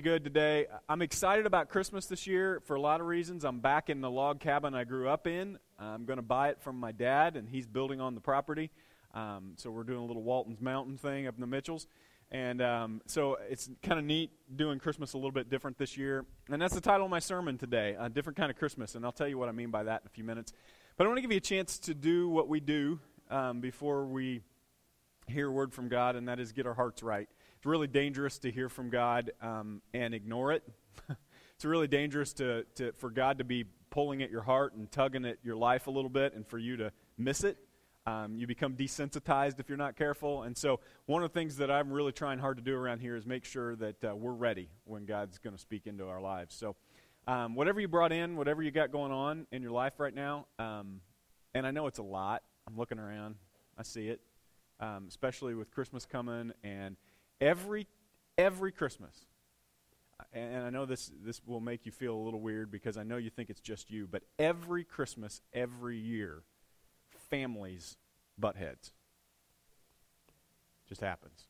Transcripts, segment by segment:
good today. I'm excited about Christmas this year for a lot of reasons. I'm back in the log cabin I grew up in. I'm going to buy it from my dad, and he's building on the property. Um, so we're doing a little Walton's Mountain thing up in the Mitchells. And um, so it's kind of neat doing Christmas a little bit different this year. And that's the title of my sermon today, A Different Kind of Christmas. And I'll tell you what I mean by that in a few minutes. But I want to give you a chance to do what we do um, before we hear a word from God, and that is get our hearts right. It's really dangerous to hear from God um, and ignore it. it's really dangerous to, to, for God to be pulling at your heart and tugging at your life a little bit and for you to miss it. Um, you become desensitized if you're not careful. And so, one of the things that I'm really trying hard to do around here is make sure that uh, we're ready when God's going to speak into our lives. So, um, whatever you brought in, whatever you got going on in your life right now, um, and I know it's a lot. I'm looking around, I see it, um, especially with Christmas coming and Every, every Christmas, and I know this, this will make you feel a little weird because I know you think it's just you, but every Christmas, every year, families butt heads. Just happens.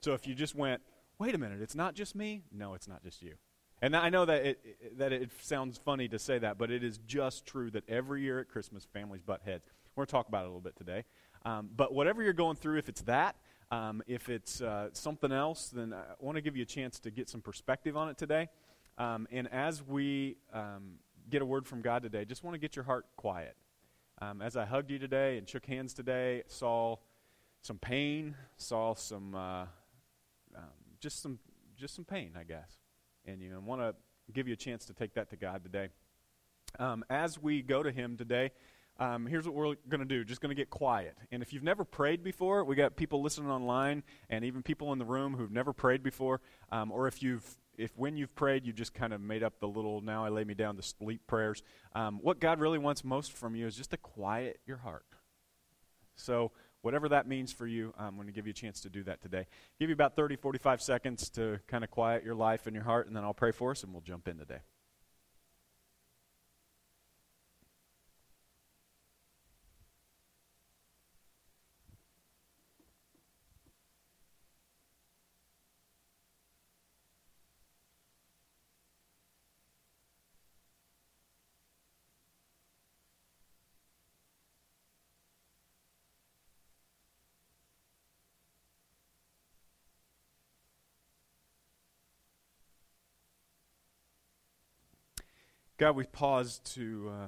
So if you just went, wait a minute, it's not just me? No, it's not just you. And I know that it, that it sounds funny to say that, but it is just true that every year at Christmas, families butt heads. We're going to talk about it a little bit today. Um, but whatever you're going through, if it's that, um, if it's uh, something else, then I want to give you a chance to get some perspective on it today. Um, and as we um, get a word from God today, just want to get your heart quiet. Um, as I hugged you today and shook hands today, saw some pain, saw some uh, um, just some just some pain, I guess. And you know, want to give you a chance to take that to God today. Um, as we go to Him today, um, here's what we're going to do just going to get quiet. And if you've never prayed before, we got people listening online and even people in the room who've never prayed before, um, or if you've if when you've prayed you just kind of made up the little now I lay me down to sleep prayers, um, what God really wants most from you is just to quiet your heart. So whatever that means for you, I'm going to give you a chance to do that today. Give you about 30, 45 seconds to kind of quiet your life and your heart, and then I'll pray for us and we'll jump in today. God, we pause to uh,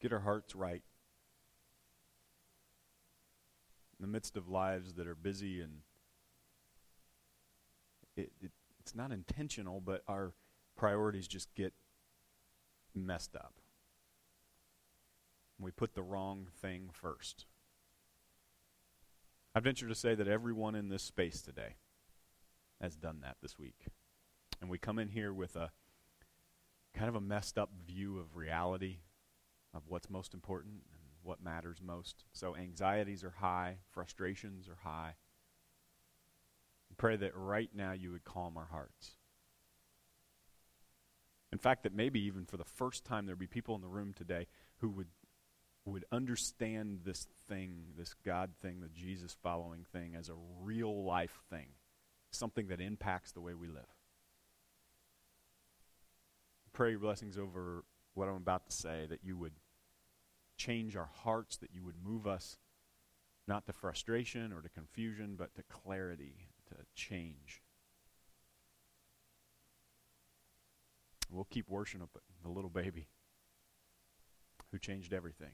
get our hearts right. In the midst of lives that are busy and it, it, it's not intentional, but our priorities just get messed up. We put the wrong thing first. I venture to say that everyone in this space today has done that this week. And we come in here with a kind of a messed up view of reality, of what's most important and what matters most. So anxieties are high, frustrations are high. Pray that right now you would calm our hearts. In fact, that maybe even for the first time there'd be people in the room today who would would understand this thing, this God thing, the Jesus following thing, as a real life thing, something that impacts the way we live pray your blessings over what I'm about to say, that you would change our hearts, that you would move us not to frustration or to confusion, but to clarity, to change. We'll keep worshiping the little baby who changed everything.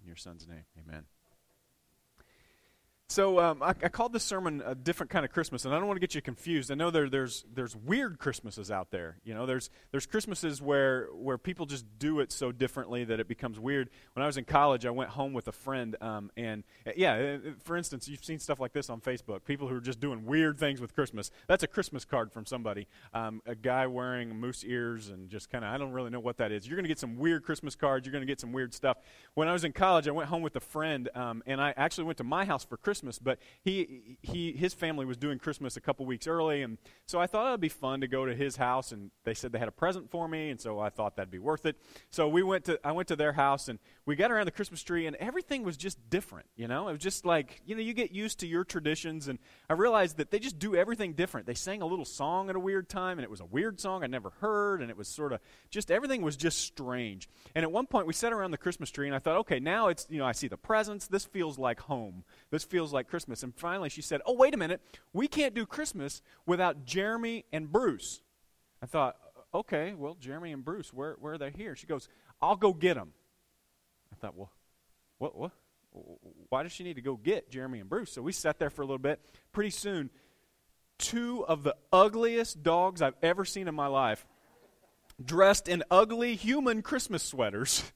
In your son's name, amen. So um, I, I, called this sermon a different kind of Christmas, and I don't want to get you confused. I know there, there's there's weird Christmases out there. You know, there's there's Christmases where where people just do it so differently that it becomes weird. When I was in college, I went home with a friend, um, and uh, yeah, uh, for instance, you've seen stuff like this on Facebook. People who are just doing weird things with Christmas. That's a Christmas card from somebody. Um, a guy wearing moose ears and just kind of I don't really know what that is. You're going to get some weird Christmas cards. You're going to get some weird stuff. When I was in college, I went home with a friend, um, and I actually went to my house for Christmas Christmas, but he, he, his family was doing Christmas a couple weeks early, and so I thought it would be fun to go to his house, and they said they had a present for me, and so I thought that'd be worth it. So we went to, I went to their house, and we got around the Christmas tree, and everything was just different, you know? It was just like, you know, you get used to your traditions, and I realized that they just do everything different. They sang a little song at a weird time, and it was a weird song I'd never heard, and it was sort of just, everything was just strange. And at one point, we sat around the Christmas tree, and I thought, okay, now it's, you know, I see the presents. This feels like home. This feels like Christmas. And finally, she said, oh, wait a minute. We can't do Christmas without Jeremy and Bruce. I thought, okay, well, Jeremy and Bruce, where, where are they here? She goes, I'll go get them. I thought, well, what, what? Why does she need to go get Jeremy and Bruce? So we sat there for a little bit. Pretty soon, two of the ugliest dogs I've ever seen in my life, dressed in ugly human Christmas sweaters,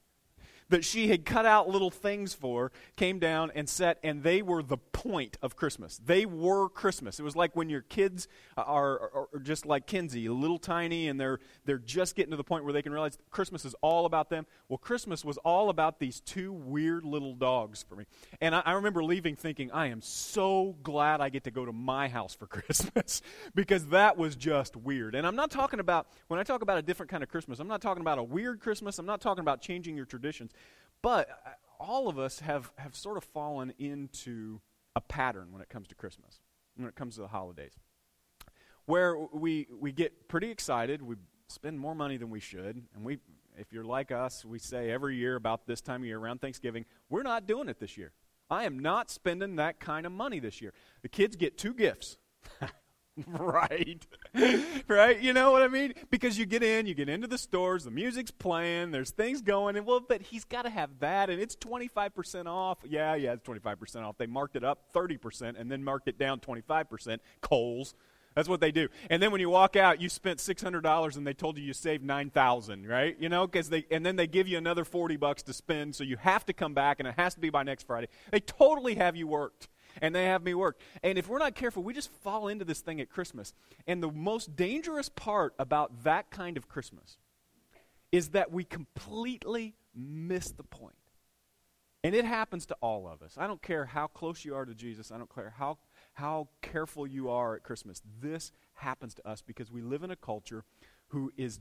that she had cut out little things for came down and set, and they were the point of Christmas. They were Christmas. It was like when your kids are, are, are, just like Kinsey, little tiny, and they're, they're just getting to the point where they can realize Christmas is all about them. Well, Christmas was all about these two weird little dogs for me. And I, I remember leaving thinking, I am so glad I get to go to my house for Christmas because that was just weird. And I'm not talking about, when I talk about a different kind of Christmas, I'm not talking about a weird Christmas. I'm not talking about changing your traditions. But uh, all of us have, have sort of fallen into a pattern when it comes to Christmas, when it comes to the holidays, where we, we get pretty excited, we spend more money than we should, and we, if you're like us, we say every year about this time of year around Thanksgiving, we're not doing it this year. I am not spending that kind of money this year. The kids get two gifts. right. right? You know what I mean? Because you get in, you get into the stores, the music's playing, there's things going, and well, but he's got to have that, and it's 25% off. Yeah, yeah, it's 25% off. They marked it up 30% and then marked it down 25%. Kohl's. That's what they do. And then when you walk out, you spent $600 and they told you you saved 9000 right? You know, because they, and then they give you another 40 bucks to spend, so you have to come back and it has to be by next Friday. They totally have you worked and they have me work. And if we're not careful, we just fall into this thing at Christmas. And the most dangerous part about that kind of Christmas is that we completely miss the point. And it happens to all of us. I don't care how close you are to Jesus, I don't care how, how careful you are at Christmas. This happens to us because we live in a culture who is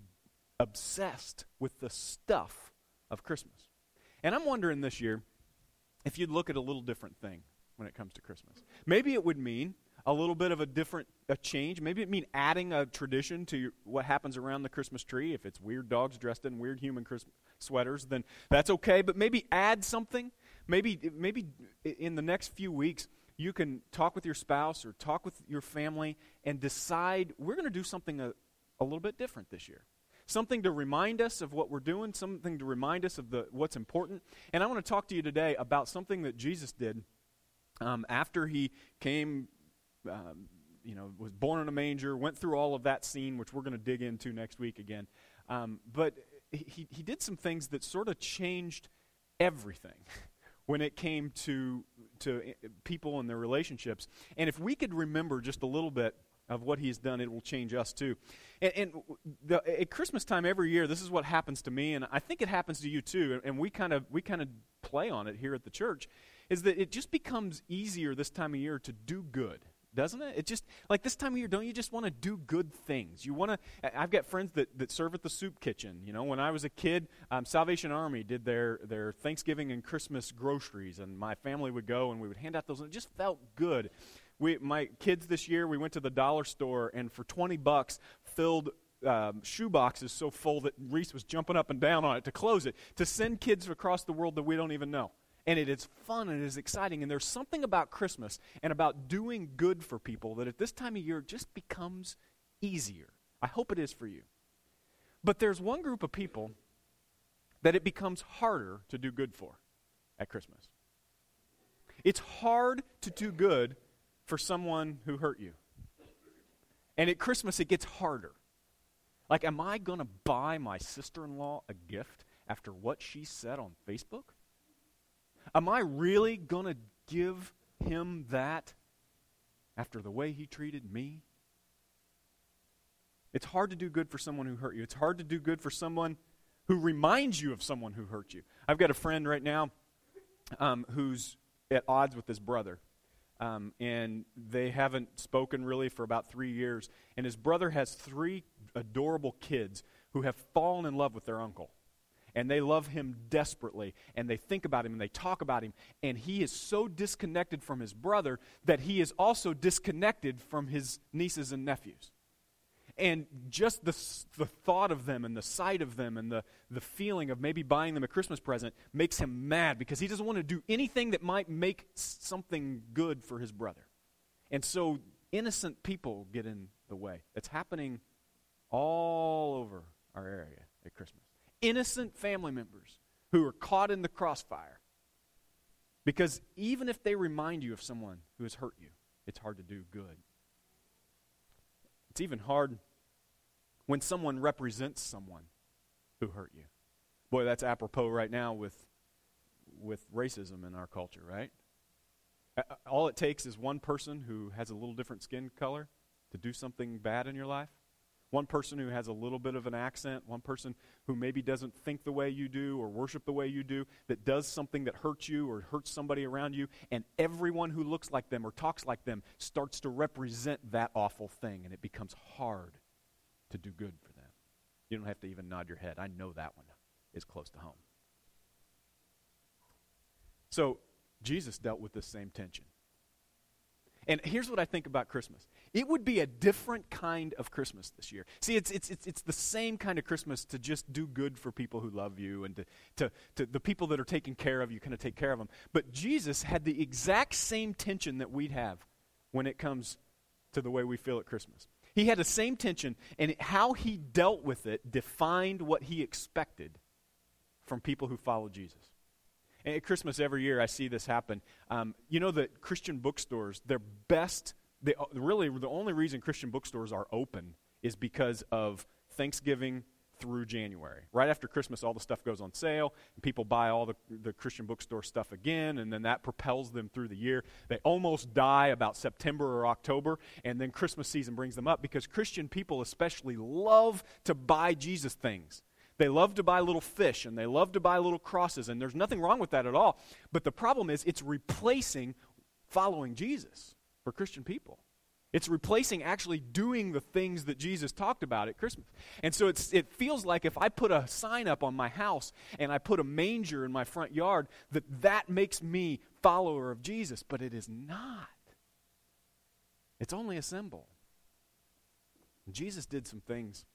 obsessed with the stuff of Christmas. And I'm wondering this year if you'd look at a little different thing when it comes to Christmas. Maybe it would mean a little bit of a different a change. Maybe it mean adding a tradition to your, what happens around the Christmas tree. If it's weird dogs dressed in weird human Christmas sweaters, then that's okay. But maybe add something. Maybe maybe in the next few weeks you can talk with your spouse or talk with your family and decide we're going to do something a, a little bit different this year something to remind us of what we're doing, something to remind us of the, what's important. And I want to talk to you today about something that Jesus did um, after he came, um, you know, was born in a manger, went through all of that scene, which we're going to dig into next week again. Um, but he, he did some things that sort of changed everything when it came to, to uh, people and their relationships. And if we could remember just a little bit of what he's done, it will change us too. And, and the, at Christmas time every year, this is what happens to me, and I think it happens to you too. And we kind of we kind of play on it here at the church is that it just becomes easier this time of year to do good doesn't it? It just like this time of year, don't you just want to do good things? You want to. I've got friends that, that serve at the soup kitchen. You know, when I was a kid, um, Salvation Army did their their Thanksgiving and Christmas groceries, and my family would go and we would hand out those, and it just felt good. We, my kids this year, we went to the dollar store and for twenty bucks filled um, shoe boxes so full that Reese was jumping up and down on it to close it to send kids across the world that we don't even know and it is fun and it is exciting. And there's something about Christmas and about doing good for people that at this time of year just becomes easier. I hope it is for you. But there's one group of people that it becomes harder to do good for at Christmas. It's hard to do good for someone who hurt you. And at Christmas, it gets harder. Like, am I going to buy my sister in law a gift after what she said on Facebook? Am I really going to give him that after the way he treated me? It's hard to do good for someone who hurt you. It's hard to do good for someone who reminds you of someone who hurt you. I've got a friend right now um, who's at odds with his brother. um, and they haven't spoken really for about three years. And his brother has three adorable kids who have fallen in love with their uncle. And they love him desperately, and they think about him and they talk about him. And he is so disconnected from his brother that he is also disconnected from his nieces and nephews. And just the, the thought of them and the sight of them and the, the feeling of maybe buying them a Christmas present makes him mad because he doesn't want to do anything that might make something good for his brother. And so innocent people get in the way. It's happening all over our area at Christmas. Innocent family members who are caught in the crossfire. Because even if they remind you of someone who has hurt you, it's hard to do good. It's even hard when someone represents someone who hurt you. Boy, that's apropos right now with, with racism in our culture, right? All it takes is one person who has a little different skin color to do something bad in your life. One person who has a little bit of an accent, one person who maybe doesn't think the way you do or worship the way you do, that does something that hurts you or hurts somebody around you, and everyone who looks like them or talks like them starts to represent that awful thing, and it becomes hard to do good for them. You don't have to even nod your head. I know that one is close to home. So, Jesus dealt with this same tension. And here's what I think about Christmas. It would be a different kind of Christmas this year. See, it's, it's, it's, it's the same kind of Christmas to just do good for people who love you and to, to, to the people that are taking care of you, kind of take care of them. But Jesus had the exact same tension that we'd have when it comes to the way we feel at Christmas. He had the same tension, and how he dealt with it defined what he expected from people who follow Jesus. And at Christmas every year, I see this happen. Um, you know that Christian bookstores, their best, they, really the only reason Christian bookstores are open is because of Thanksgiving through January. Right after Christmas, all the stuff goes on sale, and people buy all the, the Christian bookstore stuff again, and then that propels them through the year. They almost die about September or October, and then Christmas season brings them up because Christian people, especially, love to buy Jesus things. They love to buy little fish and they love to buy little crosses, and there's nothing wrong with that at all. But the problem is, it's replacing following Jesus for Christian people. It's replacing actually doing the things that Jesus talked about at Christmas. And so it feels like if I put a sign up on my house and I put a manger in my front yard, that that makes me follower of Jesus. But it is not. It's only a symbol. Jesus did some things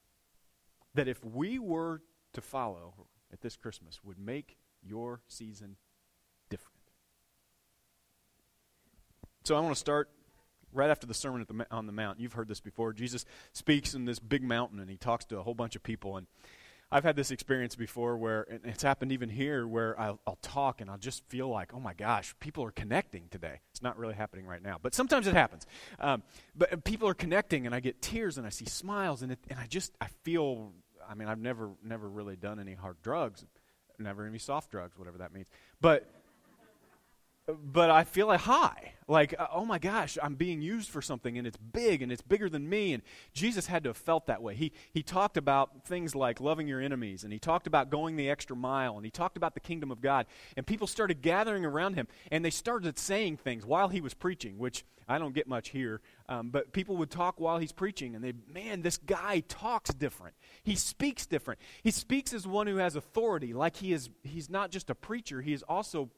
that if we were to follow at this Christmas would make your season different. So I want to start right after the sermon the, on the mount. You've heard this before. Jesus speaks in this big mountain and he talks to a whole bunch of people. And I've had this experience before where, it's happened even here, where I'll, I'll, talk and I'll just feel like, oh my gosh, people are connecting today. It's not really happening right now, but sometimes it happens. Um, but people are connecting and I get tears and I see smiles and, it, and I just, I feel, I mean, I've never, never really done any hard drugs, never any soft drugs, whatever that means. But but I feel like high. Like, uh, oh my gosh, I'm being used for something and it's big and it's bigger than me. And Jesus had to have felt that way. He, he talked about things like loving your enemies and he talked about going the extra mile and he talked about the kingdom of God. And people started gathering around him and they started saying things while he was preaching, which I don't get much here. Um, but people would talk while he's preaching and they, man, this guy talks different. He speaks different. He speaks as one who has authority, like he is, he's not just a preacher, he is also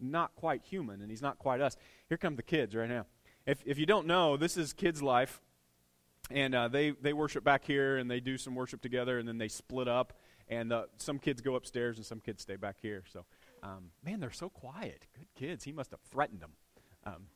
not quite human and he's not quite us. Here come the kids right now. If, if you don't know, this is kids' life. And uh, they, they worship back here and they do some worship together and then they split up. And uh, some kids go upstairs and some kids stay back here. So, um, man, they're so quiet. Good kids. He must have threatened them. Um,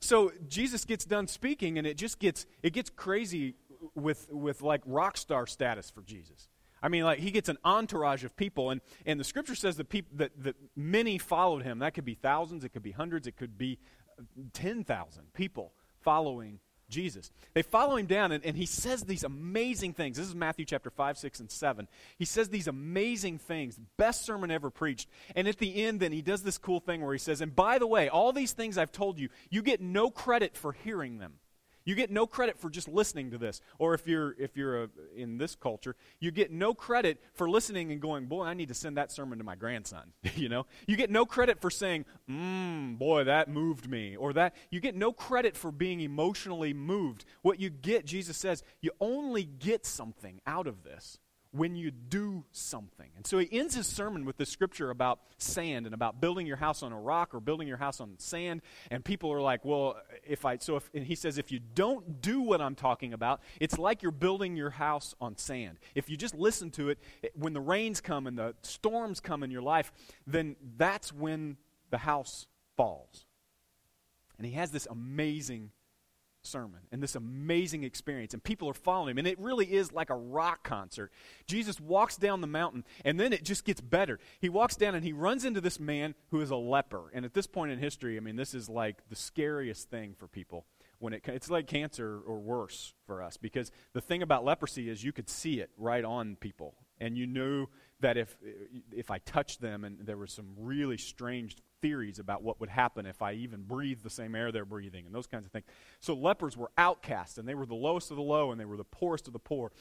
so Jesus gets done speaking and it just gets, it gets crazy with, with like rock star status for Jesus. I mean, like he gets an entourage of people, and, and the scripture says that, people, that, that many followed him. That could be thousands, it could be hundreds, it could be uh, 10,000 people following Jesus. They follow him down, and, and he says these amazing things. This is Matthew chapter 5, 6, and 7. He says these amazing things, best sermon ever preached. And at the end, then, he does this cool thing where he says, And by the way, all these things I've told you, you get no credit for hearing them. You get no credit for just listening to this. Or if you're if you're a, in this culture, you get no credit for listening and going, "Boy, I need to send that sermon to my grandson." you know? You get no credit for saying, "Mmm, boy, that moved me." Or that you get no credit for being emotionally moved. What you get, Jesus says, you only get something out of this when you do something. And so he ends his sermon with this scripture about sand and about building your house on a rock or building your house on sand. And people are like, well, if I, so if, and he says, if you don't do what I'm talking about, it's like you're building your house on sand. If you just listen to it, when the rains come and the storms come in your life, then that's when the house falls. And he has this amazing sermon and this amazing experience, and people are following him. And it really is like a rock concert. Jesus walks down the mountain, and then it just gets better. He walks down and he runs into this man who is a leper. And at this point in history, I mean, this is like the scariest thing for people. When it, it's like cancer or worse for us because the thing about leprosy is you could see it right on people and you knew that if if I touched them and there were some really strange theories about what would happen if I even breathed the same air they're breathing and those kinds of things. So lepers were outcasts and they were the lowest of the low and they were the poorest of the poor.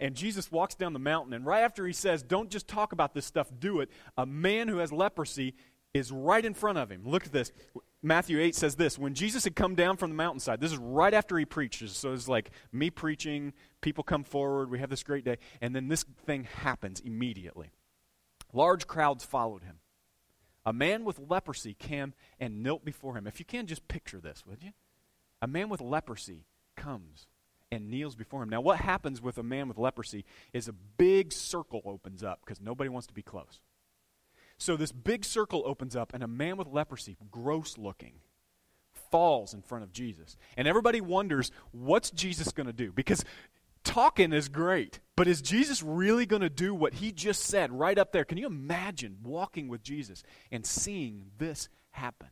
And Jesus walks down the mountain and right after he says, "Don't just talk about this stuff, do it." A man who has leprosy is right in front of him. Look at this. Matthew 8 says this When Jesus had come down from the mountainside, this is right after he preaches. So it's like me preaching, people come forward, we have this great day, and then this thing happens immediately. Large crowds followed him. A man with leprosy came and knelt before him. If you can, just picture this, would you? A man with leprosy comes and kneels before him. Now, what happens with a man with leprosy is a big circle opens up because nobody wants to be close. So this big circle opens up, and a man with leprosy, gross looking, falls in front of Jesus. And everybody wonders, what's Jesus going to do? Because talking is great, but is Jesus really going to do what he just said right up there? Can you imagine walking with Jesus and seeing this happen?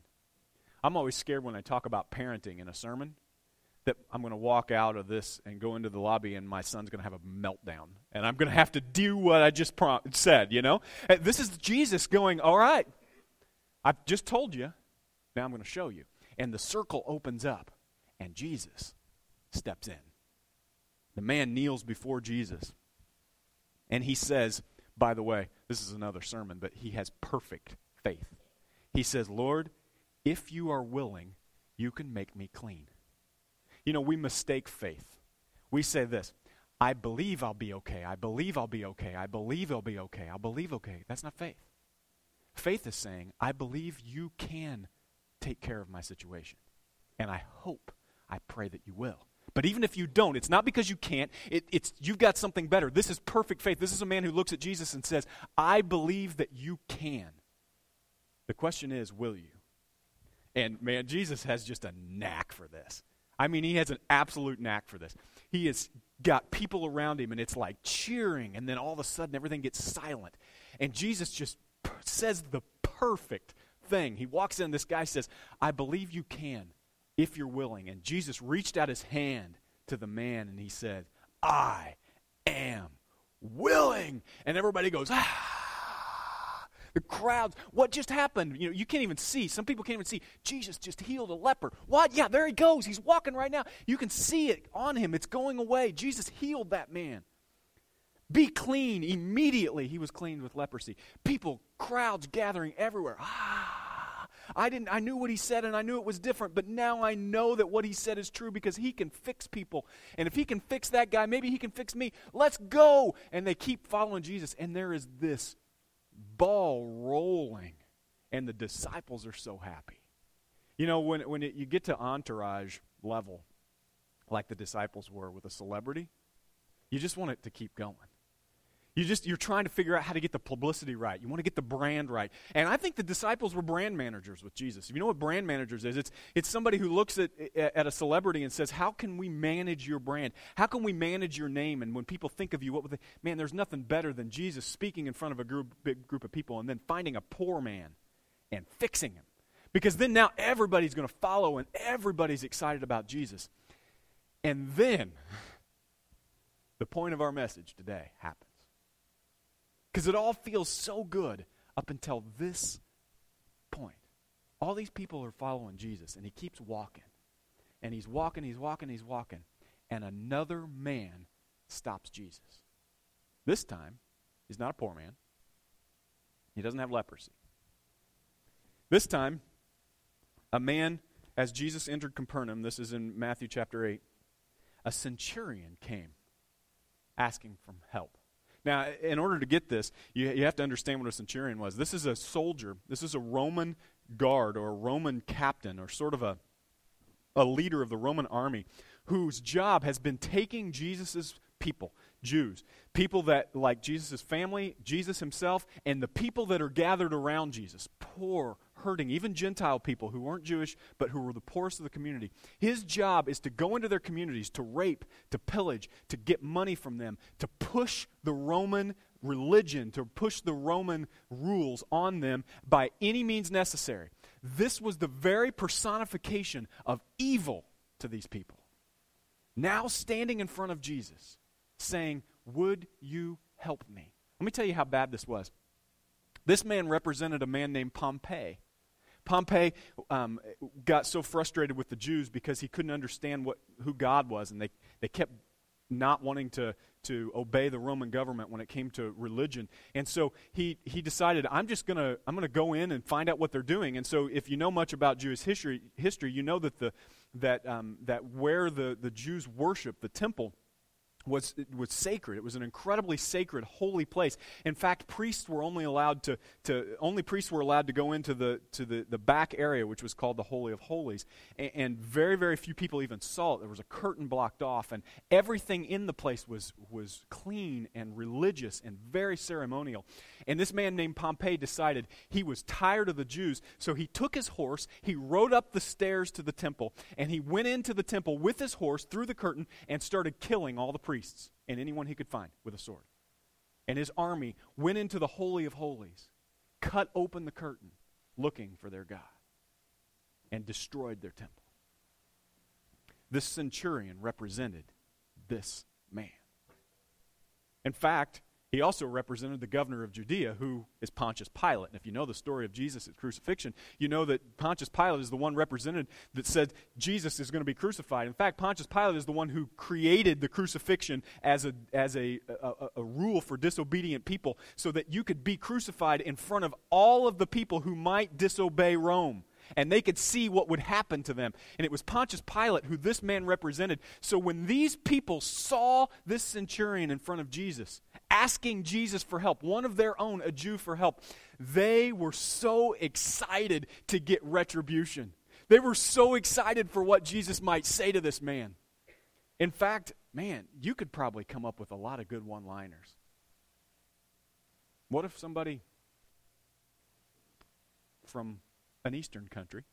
I'm always scared when I talk about parenting in a sermon that I'm going to walk out of this and go into the lobby and my son's going to have a meltdown. And I'm going to have to do what I just said, you know? Uh, this is Jesus going, All right, I've just told you. Now I'm going to show you. And the circle opens up, and Jesus steps in. The man kneels before Jesus. And he says, by the way, this is another sermon, but he has perfect faith. He says, Lord, if you are willing, you can make me clean. You know, we mistake faith. We say this I believe I'll be okay. I believe I'll be okay. I believe I'll be okay. I believe okay. That's not faith. Faith is saying, I believe you can take care of my situation. And I hope, I pray that you will. But even if you don't, it's not because you can't. It, it's you've got something better. This is perfect faith. This is a man who looks at Jesus and says, "I believe that you can." The question is, will you? And man, Jesus has just a knack for this. I mean, he has an absolute knack for this. He has got people around him, and it's like cheering, and then all of a sudden everything gets silent. And Jesus just says the perfect thing. He walks in, this guy says, I believe you can if you're willing. And Jesus reached out his hand to the man, and he said, I am willing. And everybody goes, ah the crowds. What just happened? You know, you can't even see. Some people can't even see. Jesus just healed a leper. What? Yeah, there he goes. He's walking right now. You can see it on him. It's going away. Jesus healed that man. Be clean. Immediately he was cleaned with leprosy. People, crowds gathering everywhere. Ah. I didn't I knew what he said and I knew it was different, but now I know that what he said is true because he can fix people. And if he can fix that guy, maybe he can fix me. Let's go. And they keep following Jesus and there is this ball rolling, and the disciples are so happy. You know, when, when it, you get to entourage level, like the disciples were with a celebrity, you just want it to keep going. You just you're trying to figure out how to get the publicity right. You want to get the brand right. And I think the disciples were brand managers with Jesus. If you know what brand managers is, it's it's somebody who looks at at a celebrity and says, "How can we manage your brand? How can we manage your name?" And when people think of you, what would they? Man, there's nothing better than Jesus speaking in front of a group big group of people and then finding a poor man and fixing him. Because then now everybody's going to follow and everybody's excited about Jesus. And then the point of our message today happens. Because it all feels so good up until this point. All these people are following Jesus, and he keeps walking. and he's walking, he's walking, he's walking, and another man stops Jesus. This time, he's not a poor man, he doesn't have leprosy. This time, a man, as Jesus entered Capernaum, this is in Matthew chapter 8, a centurion came asking for help. Now, in order to get this, you, you have to understand what a centurion was. This is a soldier, this is a Roman guard or a Roman captain or sort of a, a leader of the Roman army whose job has been taking Jesus' people, Jews, people that like Jesus' family, Jesus himself, and the people that are gathered around Jesus, poor, hurting, even Gentile people who weren't Jewish but who were the poorest of the community. His job is to go into their communities, to rape, to pillage, to get money from them, to push the Roman religion, to push the Roman rules on them by any means necessary. This was the very personification of evil to these people. Now standing in front of Jesus, saying, Would you help me? Let me tell you how bad this was. This man represented a man named Pompey. Pompey um, got so frustrated with the Jews because he couldn't understand what, who God was, and they, they kept not wanting to, to obey the Roman government when it came to religion. And so he, he decided, I'm just going to I'm gonna go in and find out what they're doing. And so if you know much about Jewish history, history you know that, the, that, um, that where the, the Jews worship, the temple, was, was sacred. It was an incredibly sacred, holy place. In fact, priests were only allowed to, to only priests were allowed to go into the to the, the back area, which was called the Holy of Holies. And, and very, very few people even saw it. There was a curtain blocked off, and everything in the place was was clean and religious and very ceremonial. And this man named Pompey decided he was tired of the Jews, so he took his horse, he rode up the stairs to the temple, and he went into the temple with his horse through the curtain and started killing all the priests priests and anyone he could find with a sword. And his army went into the Holy of Holies, cut open the curtain, looking for their God, and destroyed their temple. This centurion represented this man. In fact, he also represented the governor of Judea, who is Pontius Pilate. And if you know the story of Jesus' at crucifixion, you know that Pontius Pilate is the one represented that said Jesus is going to be crucified. In fact, Pontius Pilate is the one who created the crucifixion as a, as a, a, a rule for disobedient people so that you could be crucified in front of all of the people who might disobey Rome and they could see what would happen to them. And it was Pontius Pilate who this man represented. So when these people saw this centurion in front of Jesus, asking Jesus for help, one of their own, a Jew, for help, they were so excited to get retribution. They were so excited for what Jesus might say to this man. In fact, man, you could probably come up with a lot of good one liners. What if somebody from an Eastern country.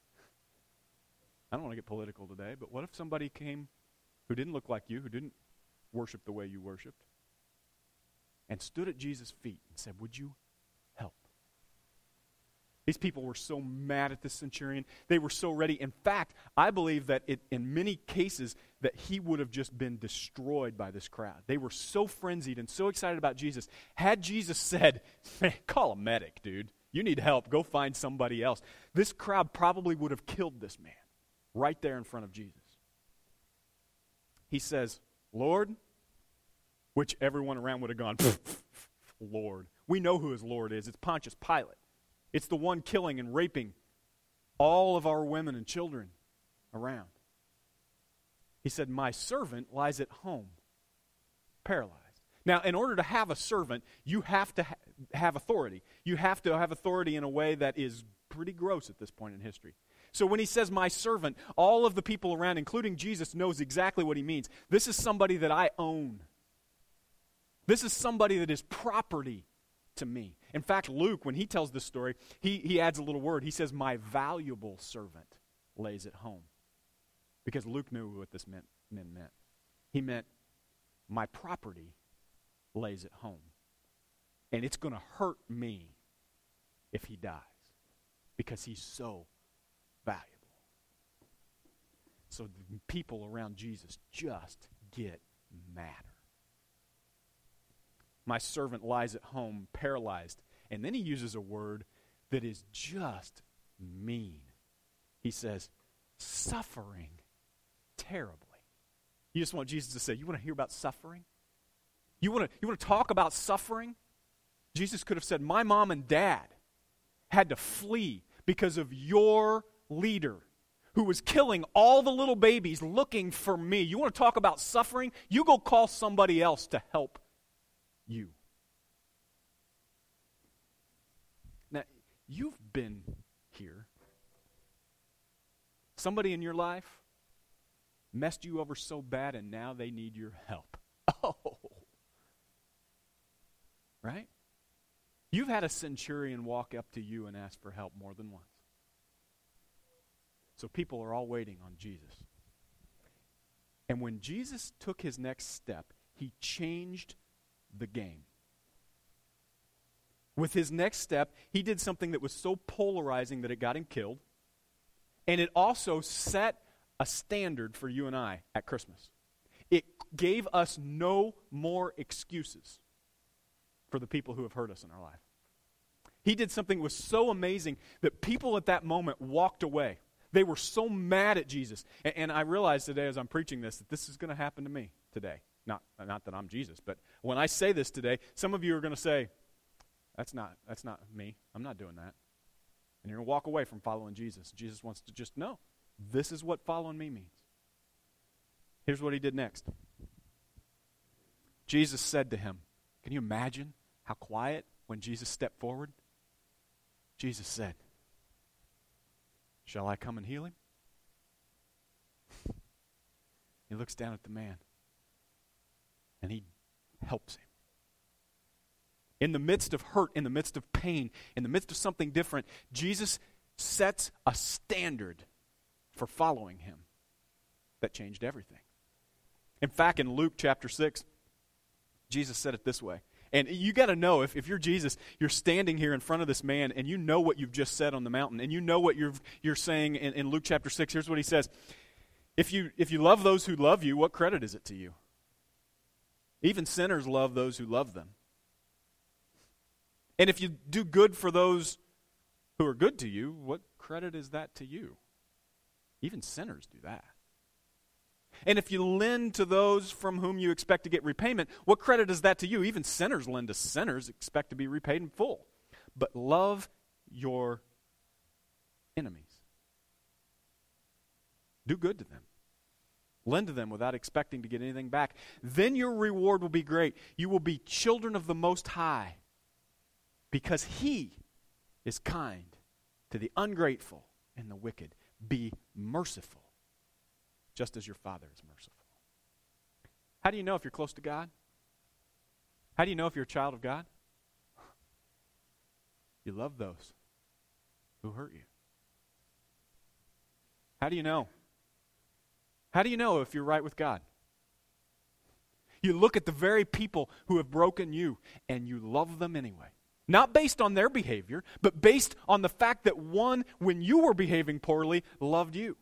I don't want to get political today, but what if somebody came who didn't look like you, who didn't worship the way you worshiped, and stood at Jesus' feet and said, Would you help? These people were so mad at this centurion. They were so ready. In fact, I believe that it, in many cases that he would have just been destroyed by this crowd. They were so frenzied and so excited about Jesus. Had Jesus said, call a medic, dude. You need help. Go find somebody else. This crowd probably would have killed this man right there in front of Jesus. He says, Lord, which everyone around would have gone, Lord. We know who his Lord is. It's Pontius Pilate. It's the one killing and raping all of our women and children around. He said, My servant lies at home, paralyzed. Now, in order to have a servant, you have to ha- have authority. You have to have authority in a way that is pretty gross at this point in history. So when he says my servant, all of the people around, including Jesus, knows exactly what he means. This is somebody that I own. This is somebody that is property to me. In fact, Luke, when he tells this story, he, he adds a little word. He says, My valuable servant lays at home. Because Luke knew what this meant, meant. He meant, My property lays at home. And it's going to hurt me if he dies because he's so valuable. So the people around Jesus just get madder. My servant lies at home paralyzed. And then he uses a word that is just mean. He says, suffering terribly. You just want Jesus to say, You want to hear about suffering? You want to, you want to talk about suffering? Jesus could have said, My mom and dad had to flee because of your leader who was killing all the little babies looking for me. You want to talk about suffering? You go call somebody else to help you. Now, you've been here. Somebody in your life messed you over so bad and now they need your help. Oh. Right? You've had a centurion walk up to you and ask for help more than once. So people are all waiting on Jesus. And when Jesus took his next step, he changed the game. With his next step, he did something that was so polarizing that it got him killed. And it also set a standard for you and I at Christmas. It gave us no more excuses for the people who have hurt us in our life. He did something that was so amazing that people at that moment walked away. They were so mad at Jesus. And, and I realized today as I'm preaching this that this is going to happen to me today. Not, not that I'm Jesus, but when I say this today, some of you are going to say, that's not, that's not me. I'm not doing that. And you're going to walk away from following Jesus. Jesus wants to just know this is what following me means. Here's what he did next Jesus said to him, Can you imagine how quiet when Jesus stepped forward? Jesus said, Shall I come and heal him? He looks down at the man and he helps him. In the midst of hurt, in the midst of pain, in the midst of something different, Jesus sets a standard for following him that changed everything. In fact, in Luke chapter 6, Jesus said it this way. And you got to know, if, if you're Jesus, you're standing here in front of this man and you know what you've just said on the mountain, and you know what you're, you're saying in, in Luke chapter 6. Here's what he says if you, if you love those who love you, what credit is it to you? Even sinners love those who love them. And if you do good for those who are good to you, what credit is that to you? Even sinners do that. And if you lend to those from whom you expect to get repayment, what credit is that to you? Even sinners lend to sinners, expect to be repaid in full. But love your enemies. Do good to them. Lend to them without expecting to get anything back. Then your reward will be great. You will be children of the Most High because He is kind to the ungrateful and the wicked. Be merciful, just as your Father is merciful. How do you know if you're close to God? How do you know if you're a child of God? You love those who hurt you. How do you know? How do you know if you're right with God? You look at the very people who have broken you and you love them anyway. Not based on their behavior, but based on the fact that one, when you were behaving poorly, loved you.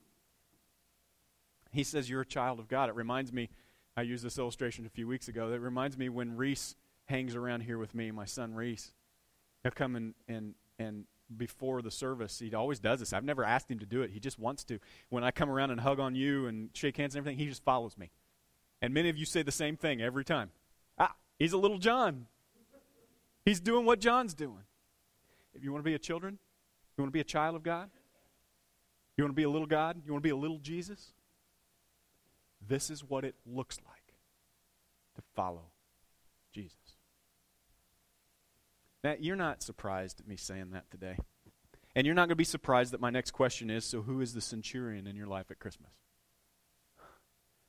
He says you're a child of God. It reminds me, I used this illustration a few weeks ago, that reminds me when Reese hangs around here with me, my son Reese. He'll come and, and, and before the service, he always does this. I've never asked him to do it. He just wants to. When I come around and hug on you and shake hands and everything, he just follows me. And many of you say the same thing every time. Ah, he's a little John. He's doing what John's doing. If you want to be a children, you want to be a child of God, you want to be a little God, you want to be a little Jesus, this is what it looks like to follow Jesus. Now, you're not surprised at me saying that today. And you're not going to be surprised that my next question is so, who is the centurion in your life at Christmas?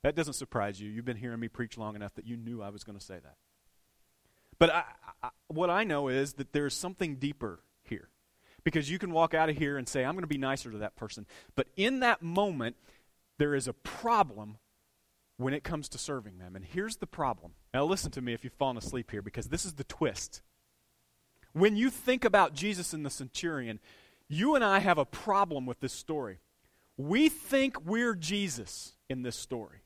That doesn't surprise you. You've been hearing me preach long enough that you knew I was going to say that. But I, I, what I know is that there's something deeper here. Because you can walk out of here and say, I'm going to be nicer to that person. But in that moment, there is a problem when it comes to serving them. And here's the problem. Now, listen to me if you've fallen asleep here, because this is the twist. When you think about Jesus and the centurion, you and I have a problem with this story. We think we're Jesus in this story.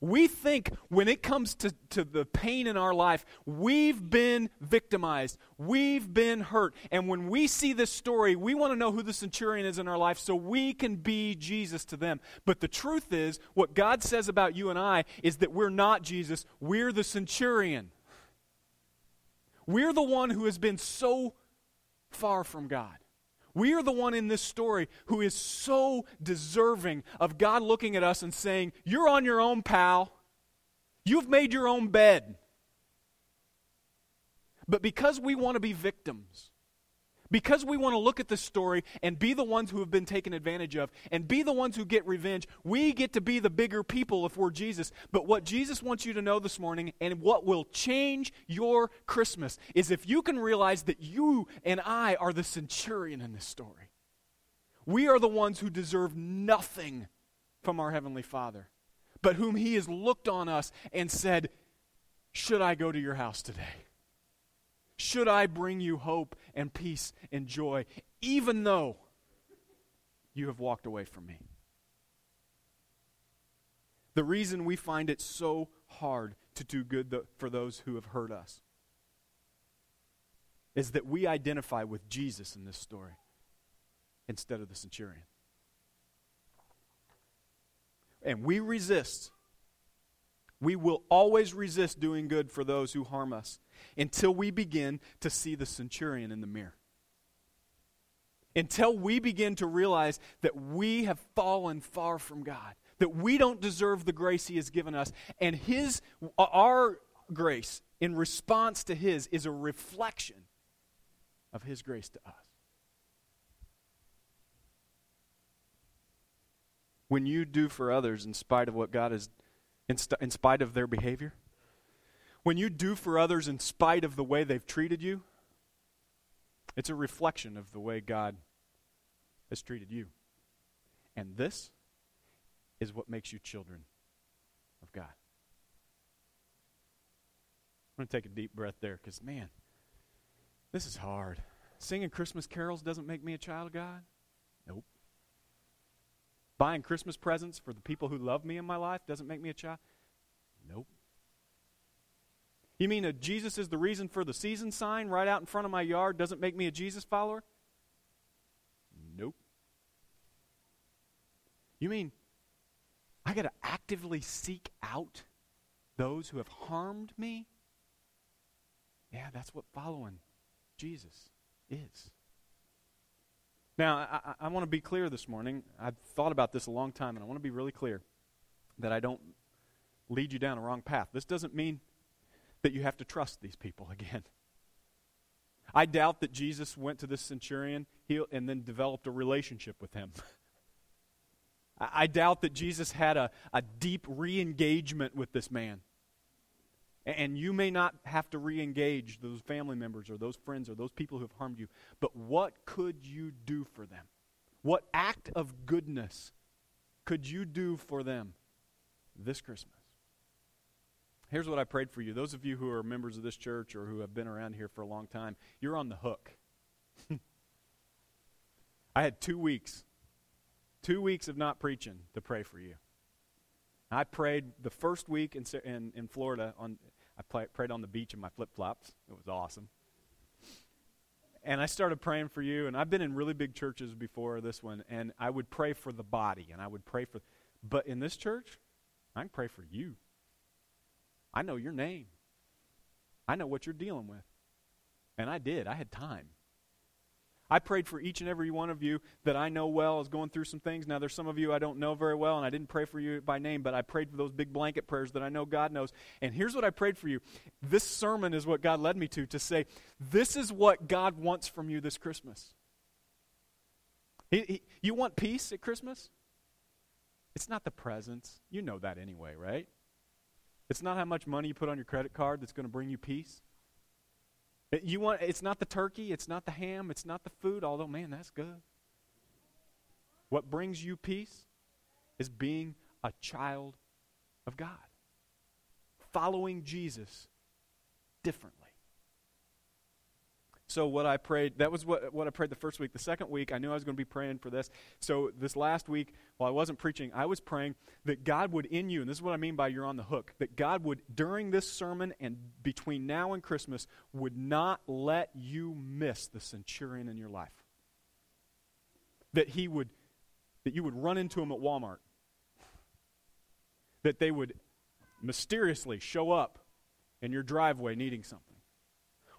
We think when it comes to, to the pain in our life, we've been victimized. We've been hurt. And when we see this story, we want to know who the centurion is in our life so we can be Jesus to them. But the truth is, what God says about you and I is that we're not Jesus, we're the centurion. We're the one who has been so far from God. We are the one in this story who is so deserving of God looking at us and saying, You're on your own, pal. You've made your own bed. But because we want to be victims, because we want to look at the story and be the ones who have been taken advantage of and be the ones who get revenge, we get to be the bigger people if we're Jesus. But what Jesus wants you to know this morning and what will change your Christmas is if you can realize that you and I are the centurion in this story. We are the ones who deserve nothing from our Heavenly Father, but whom He has looked on us and said, Should I go to your house today? Should I bring you hope and peace and joy, even though you have walked away from me? The reason we find it so hard to do good for those who have hurt us is that we identify with Jesus in this story instead of the centurion. And we resist. We will always resist doing good for those who harm us until we begin to see the centurion in the mirror. Until we begin to realize that we have fallen far from God, that we don't deserve the grace He has given us, and His, our grace in response to His is a reflection of His grace to us. When you do for others in spite of what God has, in, st- in spite of their behavior, when you do for others in spite of the way they've treated you, it's a reflection of the way God has treated you. And this is what makes you children of God. I'm going to take a deep breath there because, man, this is hard. Singing Christmas carols doesn't make me a child of God? Nope. Buying Christmas presents for the people who love me in my life doesn't make me a child? Nope. You mean a Jesus is the reason for the season sign right out in front of my yard doesn't make me a Jesus follower? Nope. You mean I got to actively seek out those who have harmed me? Yeah, that's what following Jesus is. Now, I, I want to be clear this morning. I've thought about this a long time, and I want to be really clear that I don't lead you down a wrong path. This doesn't mean that you have to trust these people again. I doubt that Jesus went to this centurion and then developed a relationship with him. I doubt that Jesus had a, a deep re engagement with this man. And you may not have to re engage those family members or those friends or those people who have harmed you, but what could you do for them? What act of goodness could you do for them this Christmas? Here's what I prayed for you. Those of you who are members of this church or who have been around here for a long time, you're on the hook. I had two weeks, two weeks of not preaching to pray for you. I prayed the first week in, in, in Florida. On, I prayed on the beach in my flip flops. It was awesome. And I started praying for you. And I've been in really big churches before this one. And I would pray for the body. And I would pray for. But in this church, I can pray for you. I know your name. I know what you're dealing with. And I did. I had time. I prayed for each and every one of you that I know well is going through some things. Now, there's some of you I don't know very well, and I didn't pray for you by name, but I prayed for those big blanket prayers that I know God knows. And here's what I prayed for you. This sermon is what God led me to, to say, this is what God wants from you this Christmas. He, he, you want peace at Christmas? It's not the presents. You know that anyway, right? It's not how much money you put on your credit card that's going to bring you peace. You want it's not the turkey, it's not the ham, it's not the food, although man, that's good. What brings you peace is being a child of God. Following Jesus differently. So what I prayed, that was what, what I prayed the first week. The second week, I knew I was going to be praying for this. So this last week, while I wasn't preaching, I was praying that God would in you, and this is what I mean by you're on the hook, that God would, during this sermon and between now and Christmas, would not let you miss the centurion in your life. That he would, that you would run into him at Walmart. That they would mysteriously show up in your driveway needing something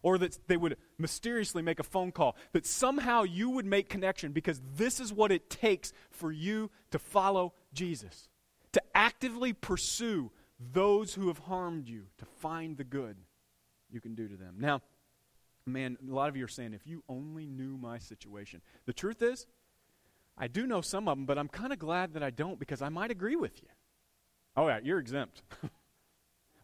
or that they would mysteriously make a phone call, that somehow you would make connection because this is what it takes for you to follow Jesus, to actively pursue those who have harmed you, to find the good you can do to them. Now, man, a lot of you are saying, if you only knew my situation. The truth is, I do know some of them, but I'm kind of glad that I don't because I might agree with you. Oh, yeah, you're exempt.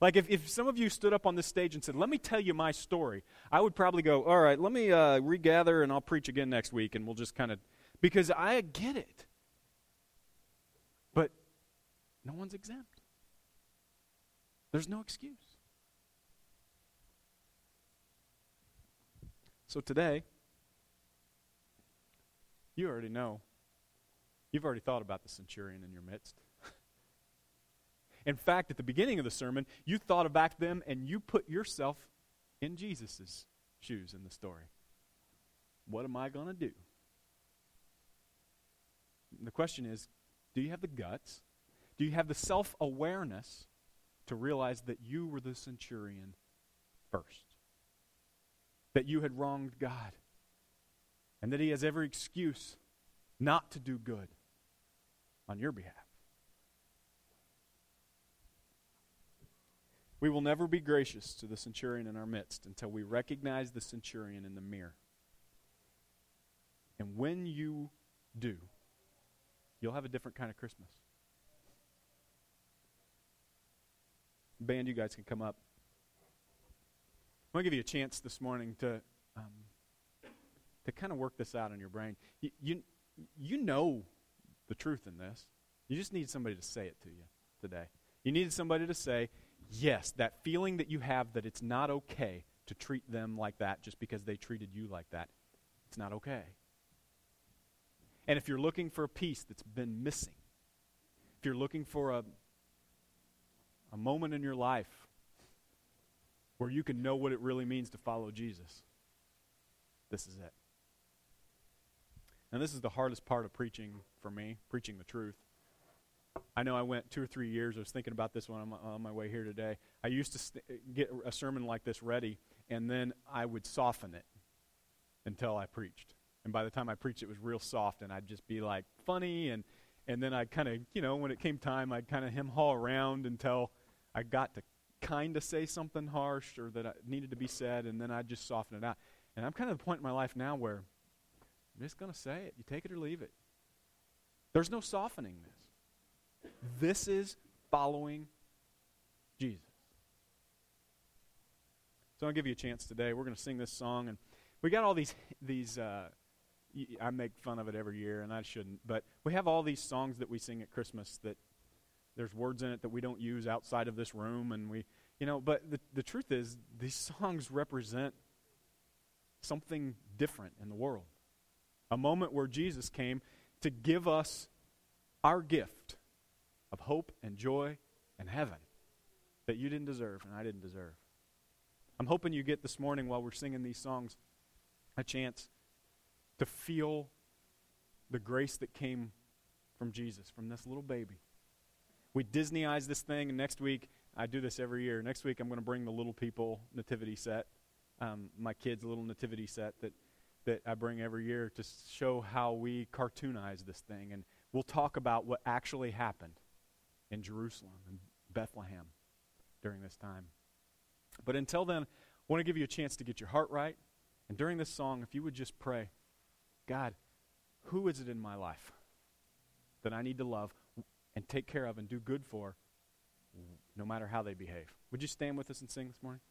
Like if, if some of you stood up on this stage and said, Let me tell you my story, I would probably go, All right, let me uh, regather and I'll preach again next week and we'll just kind of, because I get it. But no one's exempt. There's no excuse. So today, you already know. You've already thought about the centurion in your midst. In fact, at the beginning of the sermon, you thought about them and you put yourself in Jesus' shoes in the story. What am I going to do? And the question is do you have the guts? Do you have the self awareness to realize that you were the centurion first? That you had wronged God? And that he has every excuse not to do good on your behalf? We will never be gracious to the centurion in our midst until we recognize the centurion in the mirror. And when you do, you'll have a different kind of Christmas. Band, you guys can come up. I want to give you a chance this morning to um, to kind of work this out in your brain. You, you you know the truth in this. You just need somebody to say it to you today. You needed somebody to say, yes, that feeling that you have that it's not okay to treat them like that just because they treated you like that, it's not okay. And if you're looking for a peace that's been missing, if you're looking for a, a moment in your life where you can know what it really means to follow Jesus, this is it. And this is the hardest part of preaching for me, preaching the truth. I know I went two or three years. I was thinking about this when I'm on my way here today. I used to st- get a sermon like this ready, and then I would soften it until I preached. And by the time I preached, it was real soft, and I'd just be like funny, and and then I'd kind of, you know, when it came time, I'd kind of hem haul around until I got to kind of say something harsh or that needed to be said, and then I'd just soften it out. And I'm kind of at the point in my life now where I'm just going to say it. You take it or leave it. There's no softening this. This is following Jesus. So I'll give you a chance today. We're going to sing this song, and we got all these these. Uh, I make fun of it every year, and I shouldn't, but we have all these songs that we sing at Christmas that there's words in it that we don't use outside of this room, and we, you know. But the the truth is, these songs represent something different in the world. A moment where Jesus came to give us our gift of hope and joy and heaven that you didn't deserve and I didn't deserve. I'm hoping you get this morning while we're singing these songs a chance to feel the grace that came from Jesus, from this little baby. We Disneyize this thing, and next week, I do this every year. Next week, I'm going to bring the little people nativity set, um, my kids' little nativity set that, that I bring every year to show how we cartoonize this thing. And we'll talk about what actually happened in Jerusalem and Bethlehem during this time. But until then, I want to give you a chance to get your heart right. And during this song, if you would just pray, God, who is it in my life that I need to love and take care of and do good for, no matter how they behave? Would you stand with us and sing this morning?